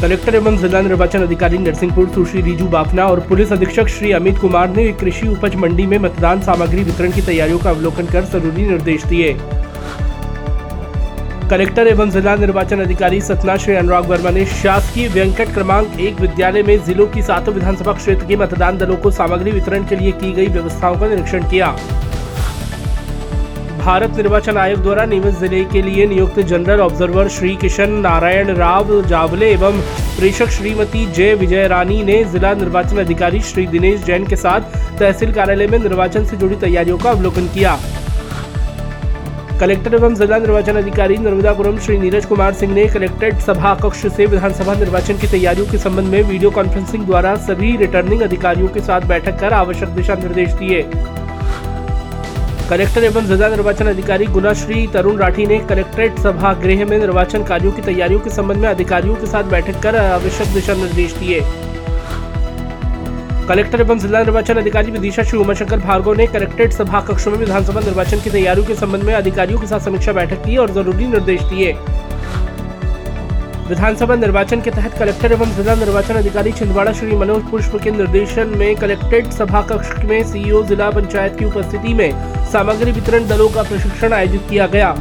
Collector एवं जिला निर्वाचन अधिकारी नरसिंहपुर सुश्री रिजू बाफना और पुलिस अधीक्षक श्री अमित कुमार ने कृषि उपज मंडी में मतदान सामग्री वितरण की तैयारियों का अवलोकन कर ज़रूरी निर्देश दिए। कलेक्टर एवं जिला निर्वाचन अधिकारी सतना श्री अनुराग वर्मा ने शासकीय व्यंकट क्रमांक एक विद्यालय में जिलों की सातों विधानसभा क्षेत्र के मतदान दलों को सामग्री वितरण के लिए की गई व्यवस्थाओं का निरीक्षण किया। भारत निर्वाचन आयोग द्वारा नियमित ज़िले के लिए नियुक्त जनरल ऑब्जर्वर श्री किशन नारायण राव जावले एवं प्रेषक श्रीमती जय विजय रानी ने जिला निर्वाचन अधिकारी श्री दिनेश जैन के साथ तहसील कार्यालय में निर्वाचन से जुड़ी तैयारियों का अवलोकन किया। कलेक्टर एवं जिला निर्वाचन अधिकारी नर्मदापुरम श्री नीरज कुमार सिंह ने कलेक्ट्रेट सभा कक्ष से विधानसभा निर्वाचन की तैयारियों के संबंध में वीडियो कॉन्फ्रेंसिंग द्वारा सभी रिटर्निंग अधिकारियों के साथ बैठक कर आवश्यक दिशा निर्देश दिए। कलेक्टर एवं जिला निर्वाचन अधिकारी गुना श्री तरुण राठी ने कलेक्ट्रेट सभा गृह में निर्वाचन कार्यों की तैयारियों के संबंध में अधिकारियों के साथ बैठक कर आवश्यक दिशा निर्देश दिए। कलेक्टर एवं जिला निर्वाचन अधिकारी विदिशा श्री उमाशंकर भार्गव ने कलेक्ट्रेट सभा कक्ष में विधानसभा निर्वाचन की तैयारियों के संबंध में अधिकारियों के साथ समीक्षा बैठक की और ज़रूरी निर्देश दिए। विधानसभा निर्वाचन के तहत कलेक्टर एवं जिला निर्वाचन अधिकारी छिंदवाड़ा श्री मनोज पुष्प के निर्देशन में कलेक्ट्रेट सभा कक्ष में सीईओ जिला पंचायत की उपस्थिति में सामग्री वितरण दलों का प्रशिक्षण आयोजित किया गया।